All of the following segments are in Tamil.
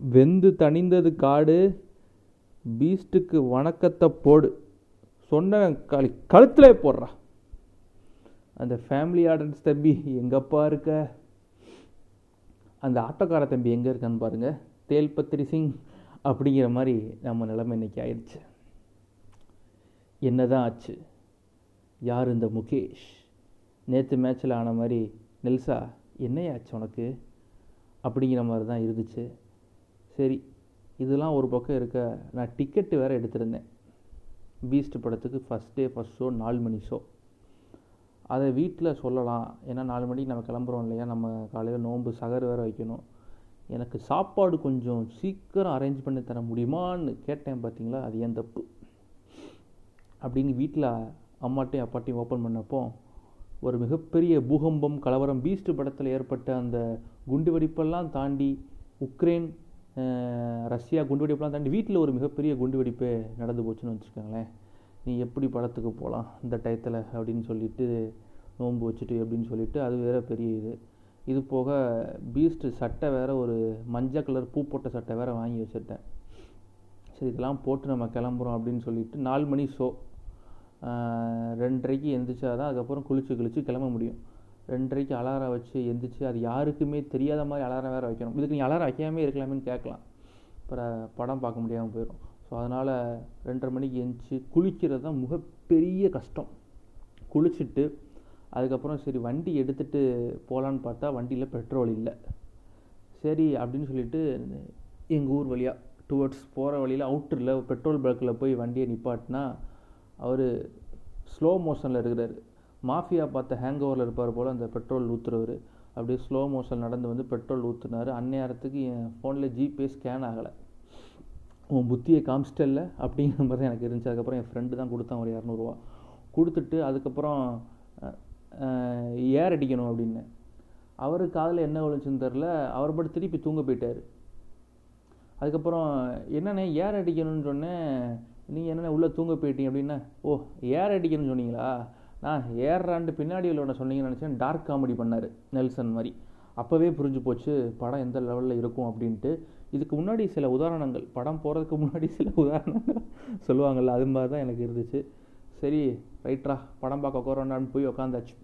வெந்து தணிந்தது காடு பீஸ்ட்டுக்கு வணக்கத்தை போடு. சொன்ன களி கழுத்தில் போடுறா. அந்த ஃபேமிலி ஆர்டன்ஸ் தம்பி எங்கப்பா இருக்க? அந்த ஆட்டோக்கார தம்பி எங்கே இருக்கான்னு பாருங்கள் தேல்பத்திரி சிங் அப்படிங்கிற மாதிரி நம்ம நிலைமை இன்னைக்கு ஆயிடுச்சு. என்னதான் ஆச்சு? யார் இந்த முகேஷ்? நேற்று மேட்ச்சில் ஆன மாதிரி நெல்சா என்னையாச்சு உனக்கு? அப்படிங்கிற மாதிரி தான் இருந்துச்சு. சரி இதெல்லாம் ஒரு பக்கம் இருக்க நான் டிக்கெட்டு வேறு எடுத்திருந்தேன். பீஸ்ட் படத்துக்கு ஃபஸ்ட் டே ஃபஸ்ட் ஷோ நாலு மணி ஷோ அதை வீட்டில் சொல்லலாம். ஏன்னா நாலு மணிக்கு நம்ம கிளம்புறோம் இல்லையா? நம்ம காலையில் நோன்பு சகர் வேறு வைக்கணும். எனக்கு சாப்பாடு கொஞ்சம் சீக்கிரம் அரேஞ்ச் பண்ணி தர முடியுமான்னு கேட்டேன் பார்த்தீங்களா அது ஏன் தப்பு? அப்படின்னு வீட்டில் அம்மாட்டையும் அப்பாட்டையும் ஓப்பன் பண்ணப்போ ஒரு மிகப்பெரிய பூகம்பம் கலவரம் பீஸ்ட் படத்தில் ஏற்பட்ட அந்த குண்டு வெடிப்பெல்லாம் தாண்டி உக்ரைன் ரஷ்யா குண்டுவெடிப்புலாம் தாண்டி வீட்டில் ஒரு மிகப்பெரிய குண்டுவெடிப்பு நடந்து போச்சுன்னு வச்சுக்கோங்களேன். நீ எப்படி படத்துக்கு போகலாம் இந்த டயத்தில் அப்படின்னு சொல்லிட்டு நோன்பு வச்சுட்டு அப்படின்னு சொல்லிட்டு அது வேற பெரிய இது. இது போக பீஸ்ட்டு சட்டை வேற ஒரு மஞ்சள் கலர் பூ போட்ட சட்டை வேற வாங்கி வச்சுருட்டேன் சரி இதெல்லாம் போட்டு நம்ம கிளம்புறோம் அப்படின்னு சொல்லிட்டு நாலு மணி ஷோ. ரெண்டரைக்கு எந்திரிச்சா தான் அதுக்கப்புறம் குளிச்சு குளிச்சு கிளம்ப முடியும். ரெண்டரைக்கு அலாரம் வச்சு எந்திரிச்சு அது யாருக்குமே தெரியாத மாதிரி அலாரம் வேறு வைக்கணும். இதுக்கு நீ அலாரம் வைக்காமே இருக்கலாமேன்னு கேட்கலாம். அப்புறம் படம் பார்க்க முடியாமல் போயிடும் ஸோ அதனால் ரெண்டரை மணிக்கு எந்திரிச்சு குளிக்கிறது தான் மிகப்பெரிய கஷ்டம். குளிச்சுட்டு அதுக்கப்புறம் சரி வண்டி எடுத்துகிட்டு போகலான்னு பார்த்தா வண்டியில் பெட்ரோல் இல்லை. சரி அப்படின்னு சொல்லிட்டு எங்கள் ஊர் வழியாக டுவர்ட்ஸ் போகிற வழியில் அவுட்டரில் பெட்ரோல் பல்கில் போய் வண்டியை நிப்பாட்டினா அவர் ஸ்லோ மோஷனில் இருக்கிறார். மாஃபியா பார்த்த ஹேங் ஓவரில் இருப்பார் போல் அந்த பெட்ரோல் ஊற்றுறவர் அப்படியே ஸ்லோ மோஷன் நடந்து வந்து பெட்ரோல் ஊற்றுனார் அந்நேரத்துக்கு என் ஃபோனில் ஜிபே ஸ்கேன் ஆகலை. உன் புத்தியை காமிச்சிட்டல்ல? அப்படிங்கிற மாதிரி தான் எனக்கு இருந்துச்சு. அதுக்கப்புறம் என் ஃப்ரெண்டு தான் கொடுத்தான் ஒரு இரநூறுவா. கொடுத்துட்டு அதுக்கப்புறம் ஏர் அடிக்கணும் அப்படின்னு. அவர் காதில் என்ன விழுந்துச்சுன்னு தெரில அவர் மட்டும் திருப்பி தூங்க போயிட்டார். அதுக்கப்புறம் என்னண்ணே ஏர் அடிக்கணும்னு சொன்னேன். நீங்கள் என்னென்ன உள்ளே தூங்க போயிட்டீங்க அப்படின்னா? ஓ ஏர் அடிக்கணும்னு சொன்னீங்களா? நான் ஏறாண்டு பின்னாடி உள்ளவனை சொன்னீங்கன்னு நினச்சேன் டார்க் காமெடி பண்ணார் நெல்சன் மாதிரி. அப்போவே புரிஞ்சு போச்சு படம் எந்த லெவலில் இருக்கும் அப்படின்ட்டு. இதுக்கு முன்னாடி சில உதாரணங்கள் படம் போகிறதுக்கு முன்னாடி சில உதாரணங்கள் சொல்லுவாங்கள்ல அது மாதிரி தான் எனக்கு இருந்துச்சு. சரி ரைட்ரா படம் பார்க்க உட்காரோண்டான்னு போய் உக்காந்தாச்சு.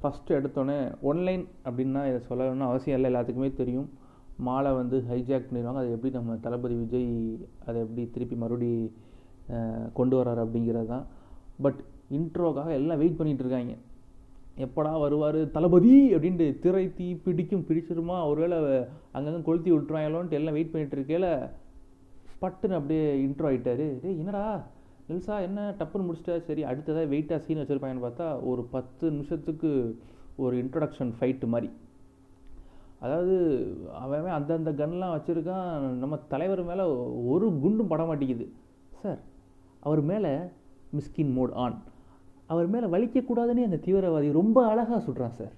ஃபஸ்ட்டு எடுத்தோடனே ஒன்லைன் அப்படின்னா இதை சொல்லணும்னு அவசியம் இல்லை எல்லாத்துக்குமே தெரியும். மாலை வந்து ஹைஜாக் பண்ணிடுவாங்க அதை எப்படி நம்ம தளபதி விஜய் அதை எப்படி திருப்பி மறுபடி கொண்டு வர்றாரு அப்படிங்கிறது தான். பட் இன்ட்ரோக்காக எல்லாம் வெயிட் பண்ணிகிட்டு இருக்காங்க. எப்படா வருவார்? தளபதி! அப்படின்ட்டு திரை தீ பிடிக்கும் பிடிச்சிருமா? ஒருவேளை அங்கங்கே கொளுத்தி விட்டுருவாங்களோன்ட்டு எல்லாம் வெயிட் பண்ணிட்டு இருக்கையில் பட்டுன்னு அப்படியே இன்ட்ரோ ஆகிட்டாரு டேய் என்னடா? நெல்சா என்ன டப்புன்னு முடிச்சிட்டா? சரி அடுத்ததாக வெயிட்டாக சீன் வச்சுருப்பாங்கன்னு பார்த்தா ஒரு பத்து நிமிஷத்துக்கு ஒரு இன்ட்ரடக்ஷன் ஃபைட்டு மாதிரி. அதாவது அவன் அந்தந்த கன்லாம் வச்சுருக்கான். நம்ம தலைவர் மேலே ஒரு குண்டும் பட மாட்டேங்குது. சார் அவர் மேலே மிஸ்கின் மோட் ஆன் அவர் மேலே வலிக்கக்கூடாதுன்னு அந்த தீவிரவாதி ரொம்ப அழகாக சுடுறான் சார்.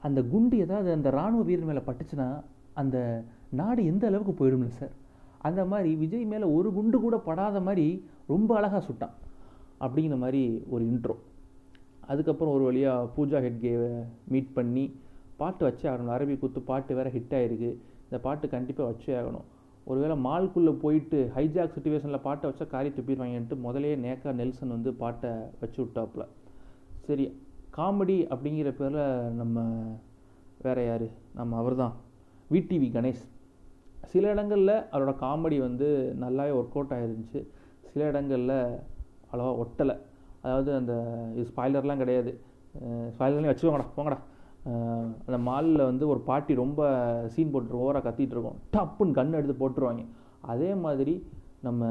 அந்த குண்டு ஏதாவது அந்த இராணுவ வீரர் மேலே பட்டுச்சுன்னா அந்த நாடு எந்த அளவுக்கு போயிடும்ல சார்? அந்த மாதிரி விஜய் மேலே ஒரு குண்டு கூட படாத மாதிரி ரொம்ப அழகாக சுட்டான். அப்படிங்கிற மாதிரி ஒரு இன்ட்ரோ அதுக்கப்புறம் ஒரு வழியாக பூஜா ஹெட்கேவை மீட் பண்ணி பாட்டு வச்சே ஆகணும். அரபி குத்து பாட்டு வேறு ஹிட் ஆகிருக்கு இந்த பாட்டு கண்டிப்பாக வச்சே ஆகணும். ஒருவேளை மால்குள்ளே போயிட்டு ஹைஜாக் சுச்சுவேஷனில் பாட்டை வச்சா காரி துப்பிடுவாங்கன்ட்டு முதலே நேக்கா நெல்சன் வந்து பாட்டை வச்சு விட்டாப்புல. சரி காமெடி அப்படிங்கிற பேரில் நம்ம வேற யார்? நம்ம அவர் தான் விடிவி கணேஷ். சில இடங்களில் அவரோட காமெடி வந்து நல்லாவே ஒர்க் அவுட் ஆகிருந்துச்சு சில இடங்களில் அவ்வளோவா ஒட்டலை. அதாவது அந்த இது ஸ்பாய்லர்லாம் கிடையாது. ஸ்பாய்லர்லாம் வச்சுக்கோங்கடா போங்கடா. அந்த மாலில் வந்து ஒரு பாட்டி ரொம்ப சீன் போட்டு ஓவராக கத்திகிட்டு இருக்கோம். டப்புன்னு கண் எடுத்து போட்டுருவாங்க. அதே மாதிரி நம்ம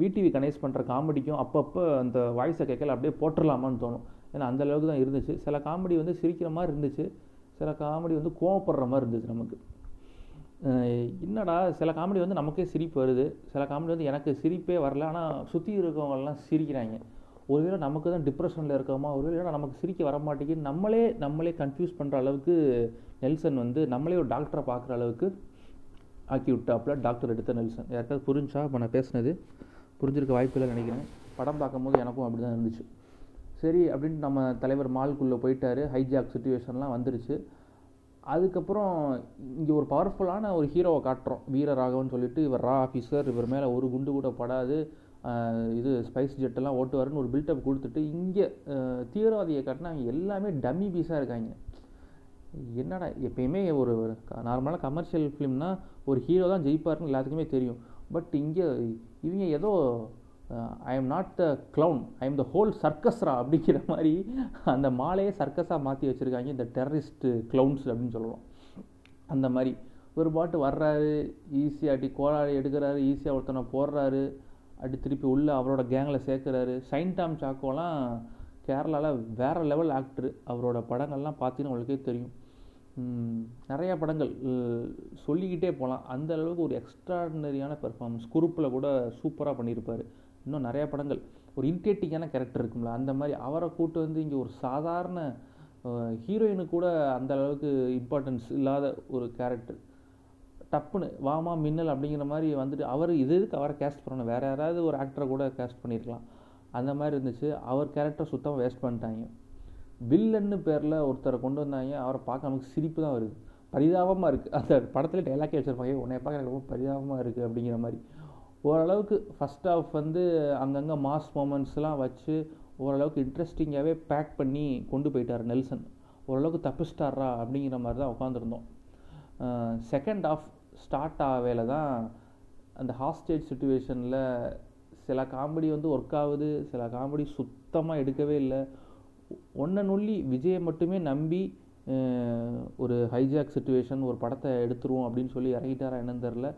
விடிவி கனெக்ட் பண்ணுற காமெடிக்கும் அப்பப்போ அந்த வாய்ஸை கேட்கல அப்படியே போட்டுடலாமான்னு தோணும். ஏன்னா அந்த அளவுக்கு தான் இருந்துச்சு. சில காமெடி வந்து சிரிக்கிற மாதிரி இருந்துச்சு. சில காமெடி வந்து கோவப்படுற மாதிரி இருந்துச்சு நமக்கு. என்னடா சில காமெடி வந்து நமக்கே சிரிப்பு வருது. சில காமெடி வந்து எனக்கு சிரிப்பே வரல. ஆனால் சுற்றி இருக்கவங்கலாம் சிரிக்கிறாங்க. ஒருவேளை நமக்கு தான் டிப்ரெஷனில் இருக்கோமா? ஒருவேளை நமக்கு சிரிக்க வர மாட்டேங்குது நம்மளே நம்மளே கன்ஃபியூஸ் பண்ணுற அளவுக்கு நெல்சன் வந்து நம்மளே ஒரு டாக்டரை பார்க்குற அளவுக்கு ஆக்கி விட்டாப்புல. டாக்டர் எடுத்த நெல்சன். யாருக்காவது புரிஞ்சா இப்போ நான் பேசினது. புரிஞ்சிருக்க வாய்ப்பு நினைக்கிறேன். படம் பார்க்கும்போது எனக்கும் அப்படி தான் இருந்துச்சு. சரி அப்படின்ட்டு நம்ம தலைவர் மால்குள்ளே போயிட்டார். ஹைஜாக் சுச்சுவேஷன்லாம் வந்துருச்சு. அதுக்கப்புறம் இங்கே ஒரு பவர்ஃபுல்லான ஒரு ஹீரோவை காட்டுறோம். வீரராகவன் சொல்லிட்டு இவர் ரா ஆஃபீஸர் இவர் மேலே ஒரு குண்டு கூட படாது. இது ஸ்பைஸ் ஜெட்டெல்லாம் ஓட்டுவாருன்னு ஒரு பில்டப் கொடுத்துட்டு இங்கே தீவிரவாதியை காட்டினா அவங்க எல்லாமே டம்மி பீஸாக இருக்காங்க. என்னடா எப்பயுமே ஒரு நார்மலாக கமர்ஷியல் ஃபிலிம்னா ஒரு ஹீரோ தான் ஜெயிப்பாருன்னு எல்லாத்துக்குமே தெரியும். பட் இங்கே இவங்க ஏதோ I am not the clown I am the whole சர்க்கஸ்ரா அப்படிங்கிற மாதிரி அந்த மாலையே சர்க்கஸாக மாற்றி வச்சுருக்காங்க இந்த டெரரிஸ்ட்டு க்ளவுன்ஸ் அப்படின்னு சொல்லலாம் அந்த மாதிரி. ஒரு பாட்டு வர்றாரு ஈஸியாக அடி கோளாறு எடுக்கிறாரு ஈஸியாக ஒருத்தனை போடுறாரு. அடி திருப்பி உள்ளே அவரோட கேங்கில் சேர்க்குறாரு. சைன் டாம் சாக்கோலாம் கேரளாவில் வேறு லெவல் ஆக்டர் அவரோட படங்கள்லாம் பார்த்தீங்கன்னா உங்களுக்கே தெரியும். நிறையா படங்கள் சொல்லிக்கிட்டே போகலாம் அந்த அளவுக்கு ஒரு எக்ஸ்ட்ராடினரியான பெர்ஃபார்மன்ஸ் குரூப்பில் கூட சூப்பராக பண்ணியிருப்பார். இன்னும் நிறையா படங்கள். ஒரு இன்டேட்டிங்கான கேரக்டர் இருக்கும்ல அந்த மாதிரி அவரை கூட்டு வந்து இங்கே ஒரு சாதாரண ஹீரோயினு கூட அந்த அளவுக்கு இம்பார்ட்டன்ஸ் இல்லாத ஒரு கேரக்டர் டப்புன்னு வாமா மின்னல் அப்படிங்கிற மாதிரி வந்துட்டு அவர் இது எதுக்கு அவரை கேஸ்ட் பண்ணணும்? வேறு யாராவது ஒரு ஆக்டரை கூட கேஸ்ட் பண்ணியிருக்கலாம். அந்த மாதிரி இருந்துச்சு. அவர் கேரக்டர் சுத்தமாக வேஸ்ட் பண்ணிட்டாங்க. வில்லன்னு பேரில் ஒருத்தரை கொண்டு வந்தாங்க. அவரை பார்க்க நமக்கு சிரிப்பு தான் வருது. பரிதாபமாக இருக்குது அந்த படத்தில் டைலாக்கே வச்சுருப்பாங்க. உன்னை பார்க்க எனக்கு ரொம்ப பரிதாபமாக இருக்குது அப்படிங்கிற மாதிரி. ஓரளவுக்கு ஃபஸ்ட் ஆஃப் வந்து அங்கங்கே மாஸ் மூமெண்ட்ஸ்லாம் வச்சு ஓரளவுக்கு இன்ட்ரெஸ்டிங்காகவே பேக் பண்ணி கொண்டு போயிட்டார் நெல்சன். ஓரளவுக்கு தப்பிச்சிட்டாரா அப்படிங்கிற மாதிரி தான் உட்காந்துருந்தோம் செகண்ட் ஆஃப் ஸ்டார்ட் ஆகவேல தான் அந்த ஹாஸ்டேஜ் சுச்சுவேஷனில் சில காமெடி வந்து ஒர்க் ஆகுது சில காமெடி சுத்தமாக எடுக்கவே இல்லை. ஒன்றை நொல்லி விஜயை மட்டுமே நம்பி ஒரு ஹைஜாக் சுச்சுவேஷன் ஒரு படத்தை எடுத்துருவோம் அப்படின்னு சொல்லி இறங்கிட்டாரா என்னன்னு தெரில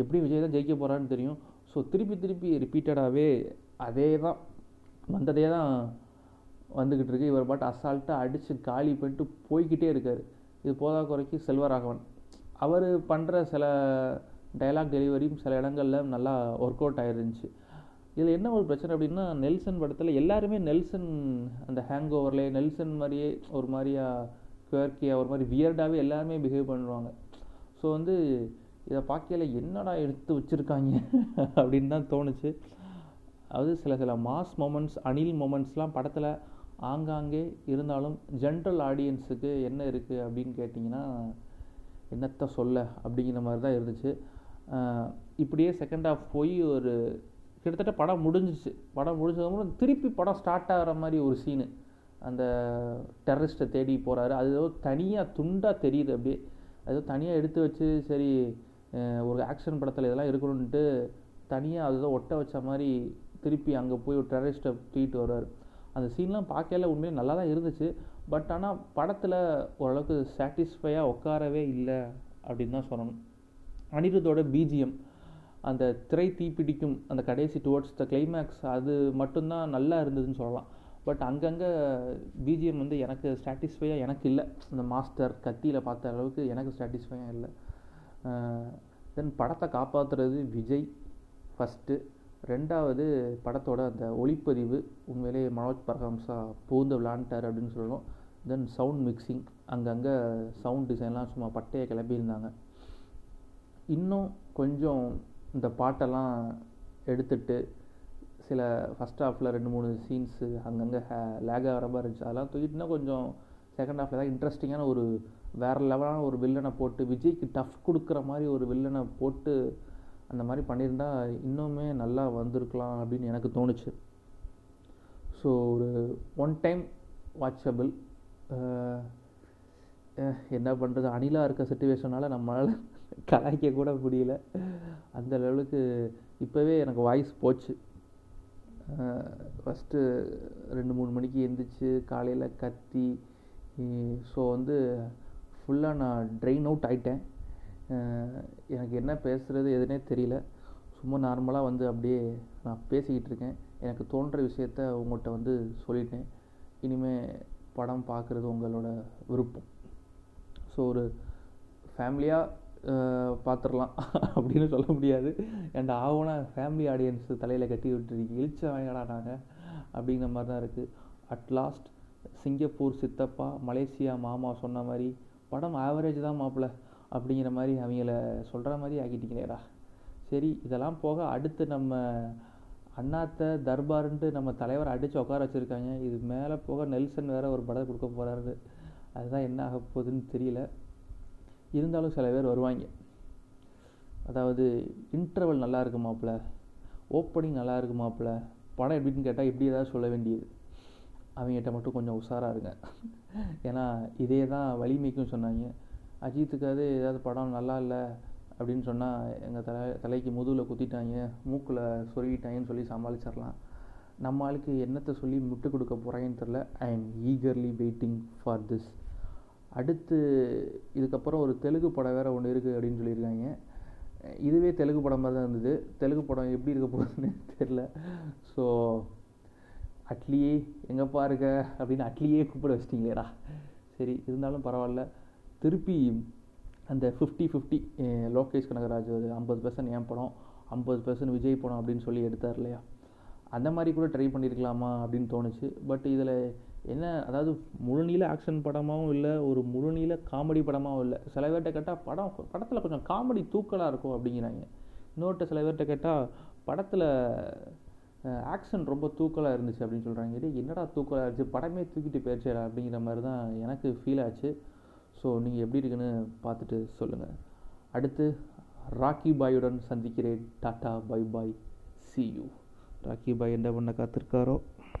எப்படி விஜய் தான் ஜெயிக்க போகிறான்னு தெரியும். ஸோ திருப்பி திருப்பி ரிப்பீட்டடாகவே அதே தான் வந்ததே தான் வந்துக்கிட்டு இருக்கு. இவர் பாட்டு அசால்ட்டாக அடித்து காலி பண்ணிட்டு போய்க்கிட்டே இருக்கார். இது போதா குறைக்கு செல்வராகவன். அவர் பண்ணுற சில டைலாக் டெலிவரியும் சில இடங்களில் நல்லா ஒர்க் அவுட் ஆயிருந்துச்சு. இதில் என்ன ஒரு பிரச்சனை அப்படின்னா நெல்சன் படத்தில் எல்லாருமே நெல்சன் அந்த ஹேங் ஓவர்லேயே நெல்சன் மாதிரியே ஒரு மாதிரியா குயர்க்கியாக ஒரு மாதிரி வியர்டாகவே எல்லாருமே பிஹேவ் பண்ணுவாங்க. ஸோ வந்து இதை பார்க்கையில் என்னடா எடுத்து வச்சுருக்காங்க அப்படின்னு தான் தோணுச்சு. அதாவது சில சில மாஸ் மொமெண்ட்ஸ் அணில் மொமெண்ட்ஸ்லாம் படத்தில் ஆங்காங்கே இருந்தாலும் ஜென்ரல் ஆடியன்ஸுக்கு என்ன இருக்குது அப்படின்னு கேட்டிங்கன்னா என்னத்த சொல்ல அப்படிங்கிற மாதிரி தான் இருந்துச்சு. இப்படியே செகண்ட் ஹாஃப் போய் ஒரு கிட்டத்தட்ட படம் முடிஞ்சிச்சு படம் முடிஞ்சதுக்கப்புறம் திருப்பி படம் ஸ்டார்ட் ஆகிற மாதிரி ஒரு சீனு அந்த டெரரிஸ்ட்டை தேடி போகிறாரு அது ஏதோ தனியாக துண்டாக தெரியுது அப்படியே. அது ஏதோ தனியாக எடுத்து வச்சு சரி ஒரு ஆக்ஷன் படத்தில் இதெல்லாம் இருக்கணுன்ட்டு தனியாக அதுதான் ஒட்ட வச்ச மாதிரி திருப்பி அங்கே போய் ஒரு டெரரிஸ்ட்டை தூக்கிட்டு வருவார். அந்த சீன்லாம் பார்க்கல. உண்மையிலே நல்லா தான் இருந்துச்சு. பட் ஆனால் படத்தில் ஓரளவுக்கு சாட்டிஸ்ஃபையாக உட்காரவே இல்லை அப்படின்னு தான் சொல்லணும். அனிருத்தோட பிஜிஎம் அந்த திரை தீப்பிடிக்கும் அந்த கடைசி டுவர்ட்ஸ் த கிளைமேக்ஸ் அது மட்டும்தான் நல்லா இருந்ததுன்னு சொல்லலாம். பட் அங்கங்கே பிஜிஎம் வந்து எனக்கு சாட்டிஸ்ஃபையாக எனக்கு இல்லை. இந்த மாஸ்டர் கத்தியில் பார்த்த அளவுக்கு எனக்கு சாட்டிஸ்ஃபையாக இல்லை. தென் படத்தை காப்பாற்றுறது விஜய் ஃபஸ்ட்டு ரெண்டாவது படத்தோட அந்த ஒளிப்பதிவு உண்மையிலே மனோஜ் பரஹம்சா பூந்து விளாண்டார் அப்படின்னு சொல்லணும். தென் சவுண்ட் மிக்சிங் அங்கங்கே சவுண்ட் டிசைன்லாம் சும்மா பட்டையை கிளப்பியிருந்தாங்க. இன்னும் கொஞ்சம் இந்த பாட்டெல்லாம் எடுத்துட்டு சில ஃபஸ்ட் ஹாஃபில் ரெண்டு மூணு சீன்ஸு அங்கங்கே ஹே லேக் ஆகிற மாதிரி இருந்துச்சு. அதெல்லாம் தூக்கிட்டுனா கொஞ்சம் செகண்ட் ஹாஃபில் தான் இன்ட்ரெஸ்டிங்கான ஒரு வேறு லெவலான ஒரு வில்லனை போட்டு விஜய்க்கு டஃப் கொடுக்குற மாதிரி ஒரு வில்லனை போட்டு அந்த மாதிரி பண்ணியிருந்தா இன்னுமே நல்லா வந்திருக்கலாம் அப்படின்னு எனக்கு தோணுச்சு. ஸோ ஒரு ஒன் டைம் வாட்சபிள் என்ன பண்ணுறது அணிலாக இருக்க சுச்சுவேஷனால் நம்மளால் கலாய்க்க கூட முடியல. அந்த லெவலுக்கு இப்போவே எனக்கு வாய்ஸ் போச்சு. ஃபஸ்ட்டு ரெண்டு மூணு மணிக்கு எந்திரிச்சு காலையில் கத்தி ஸோ வந்து ஃபுல்லாக நான் ட்ரெயின் அவுட் ஆகிட்டேன் எனக்கு என்ன பேசுகிறது எதுனே தெரியல. சும்மா நார்மலாக வந்து அப்படியே நான் பேசிக்கிட்டு இருக்கேன். எனக்கு தோன்ற விஷயத்த உங்கள்கிட்ட வந்து சொல்லிட்டேன். இனிமேல் படம் பார்க்குறது உங்களோட விருப்பம். ஸோ ஒரு ஃபேமிலியாக பார்த்துடலாம் அப்படின்னு சொல்ல முடியாது. என் ஆகுனா ஃபேமிலி ஆடியன்ஸ் தலையில் கட்டி விட்டுருக்கு இழிச்ச வாங்கடாடாங்க அப்படிங்கிற மாதிரி தான் இருக்குது அட் லாஸ்ட் சிங்கப்பூர் சித்தப்பா மலேசியா மாமா சொன்ன மாதிரி படம் ஆவரேஜ் தான் மாப்பிள்ள. அப்படிங்கிற மாதிரி அவங்கள சொல்கிற மாதிரி ஆக்கிட்டீங்களேடா சரி இதெல்லாம் போக அடுத்து நம்ம அண்ணாத்த தர்பாருன்ட்டு நம்ம தலைவர் அடித்து உட்கார வச்சுருக்காங்க. இது மேலே போக நெல்சன் வேறு ஒரு படம் கொடுக்க போகிறாரு அதுதான் என்ன ஆக போகுதுன்னு தெரியல. இருந்தாலும் சில பேர் வருவாங்க. அதாவது இன்டர்வல் நல்லா இருக்குமாப்பில் ஓப்பனிங் நல்லா இருக்குமாப்பில் படம் எப்படின்னு கேட்டால் இப்படி ஏதாவது சொல்ல வேண்டியது. அவங்ககிட்ட மட்டும் கொஞ்சம் உஷாராக இருங்க. ஏன்னா இதே தான் வலிமைக்கும் சொன்னாங்க. அஜித்துக்காவது ஏதாவது படம் நல்லா இல்லை அப்படின்னு சொன்னால் எங்கள் தலை தலைக்கு முதுகில் குத்திட்டாங்க மூக்கில் சொருகிட்டாங்கன்னு சொல்லி சமாளிச்சிடலாம் நம்ம ஆளுக்கு என்னத்தை சொல்லி முட்டு கொடுக்க போகிறாங்கன்னு தெரில I am eagerly waiting for this அடுத்து இதுக்கப்புறம் ஒரு தெலுங்கு படம் வேறு ஒன்று இருக்குது அப்படின்னு சொல்லியிருக்காங்க. இதுவே தெலுங்கு படம் மாதிரி தான் இருந்தது. தெலுங்கு படம் எப்படி இருக்க போகுதுன்னு தெரில ஸோ அட்லியே எங்கப்பா இருக்க அப்படின்னு அட்லியே கூப்பிட வச்சிட்டிங்களேடா. சரி இருந்தாலும் பரவாயில்ல. திருப்பி அந்த ஃபிஃப்டி ஃபிஃப்டி லோகேஷ் கனகராஜ் ஒரு ஐம்பது பர்சன்ட் என் படம் ஐம்பது பர்சன்ட் விஜய் படம் அப்படின்னு சொல்லி எடுத்தார் இல்லையா? அந்த மாதிரி கூட ட்ரை பண்ணியிருக்கலாமா அப்படின்னு தோணுச்சு. பட் இதில் என்ன அதாவது முழுநீள ஆக்ஷன் படமாகவும் இல்லை ஒரு முழுநீள காமெடி படமாகவும் இல்லை. சில பேர்கிட்ட கேட்டால் படம் படத்தில் கொஞ்சம் காமெடி தூக்கலாக இருக்கும் அப்படிங்கிறாங்க. இன்னொருத்த சில பேர்கிட்ட கேட்டால் படத்தில் ஆக்ஷன் ரொம்ப தூக்கலாக இருந்துச்சு அப்படின்னு சொல்கிறாங்க இது என்னடா தூக்கலாக இருந்துச்சு? படமே தூக்கிட்டு போயிடுச்சேடா அப்படிங்கிற மாதிரி தான் எனக்கு ஃபீல் ஆச்சு. ஸோ நீங்கள் எப்படி இருக்குன்னு பார்த்துட்டு சொல்லுங்கள் அடுத்து ராக்கி பாயுடன் சந்திக்கிறேன். Tata bye bye see you Rocky Bhai என்ன பண்ண காத்திருக்காரோ?